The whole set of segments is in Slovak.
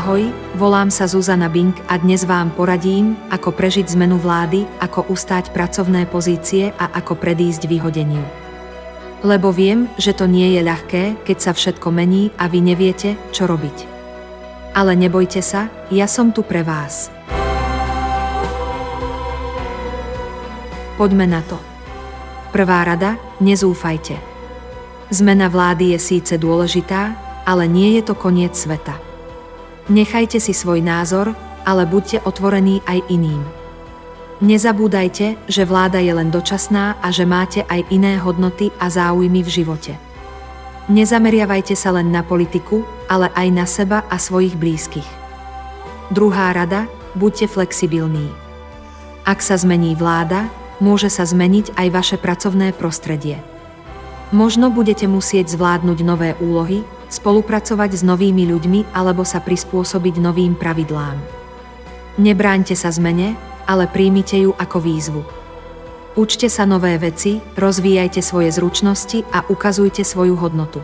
Ahoj, volám sa Zuzana Bink a dnes vám poradím, ako prežiť zmenu vlády, ako ustáť pracovné pozície a ako predísť vyhodeniu. Lebo viem, že to nie je ľahké, keď sa všetko mení a vy neviete, čo robiť. Ale nebojte sa, ja som tu pre vás. Poďme na to. Prvá rada, nezúfajte. Zmena vlády je síce dôležitá, ale nie je to koniec sveta. Nechajte si svoj názor, ale buďte otvorení aj iným. Nezabúdajte, že vláda je len dočasná a že máte aj iné hodnoty a záujmy v živote. Nezameriavajte sa len na politiku, ale aj na seba a svojich blízkych. Druhá rada, buďte flexibilní. Ak sa zmení vláda, môže sa zmeniť aj vaše pracovné prostredie. Možno budete musieť zvládnuť nové úlohy, spolupracovať s novými ľuďmi alebo sa prispôsobiť novým pravidlám. Nebráňte sa zmene, ale príjmite ju ako výzvu. Učte sa nové veci, rozvíjajte svoje zručnosti a ukazujte svoju hodnotu.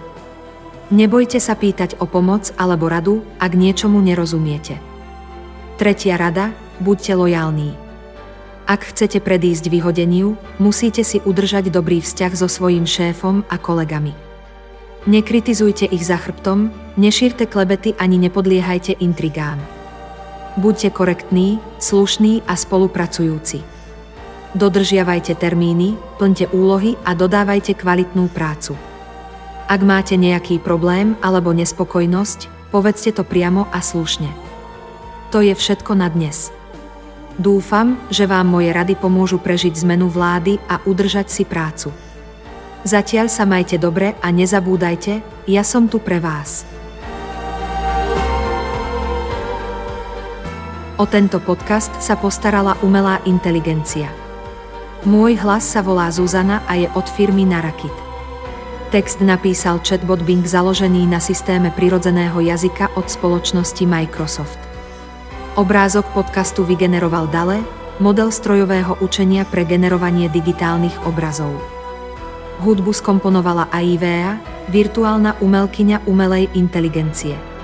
Nebojte sa pýtať o pomoc alebo radu, ak niečomu nerozumiete. Tretia rada, buďte lojální. Ak chcete predísť vyhodeniu, musíte si udržať dobrý vzťah so svojím šéfom a kolegami. Nekritizujte ich za chrbtom, nešírte klebety ani nepodliehajte intrigám. Buďte korektní, slušní a spolupracujúci. Dodržiavajte termíny, plňte úlohy a dodávajte kvalitnú prácu. Ak máte nejaký problém alebo nespokojnosť, povedzte to priamo a slušne. To je všetko na dnes. Dúfam, že vám moje rady pomôžu prežiť zmenu vlády a udržať si prácu. Zatiaľ sa majte dobre a nezabúdajte, ja som tu pre vás. O tento podcast sa postarala umelá inteligencia. Môj hlas sa volá Zuzana a je od firmy Narakit. Text napísal chatbot Bing založený na systéme prirodzeného jazyka od spoločnosti Microsoft. Obrázok podcastu vygeneroval Dale, model strojového učenia pre generovanie digitálnych obrazov. Hudbu skomponovala AIVEA, virtuálna umelkyňa umelej inteligencie.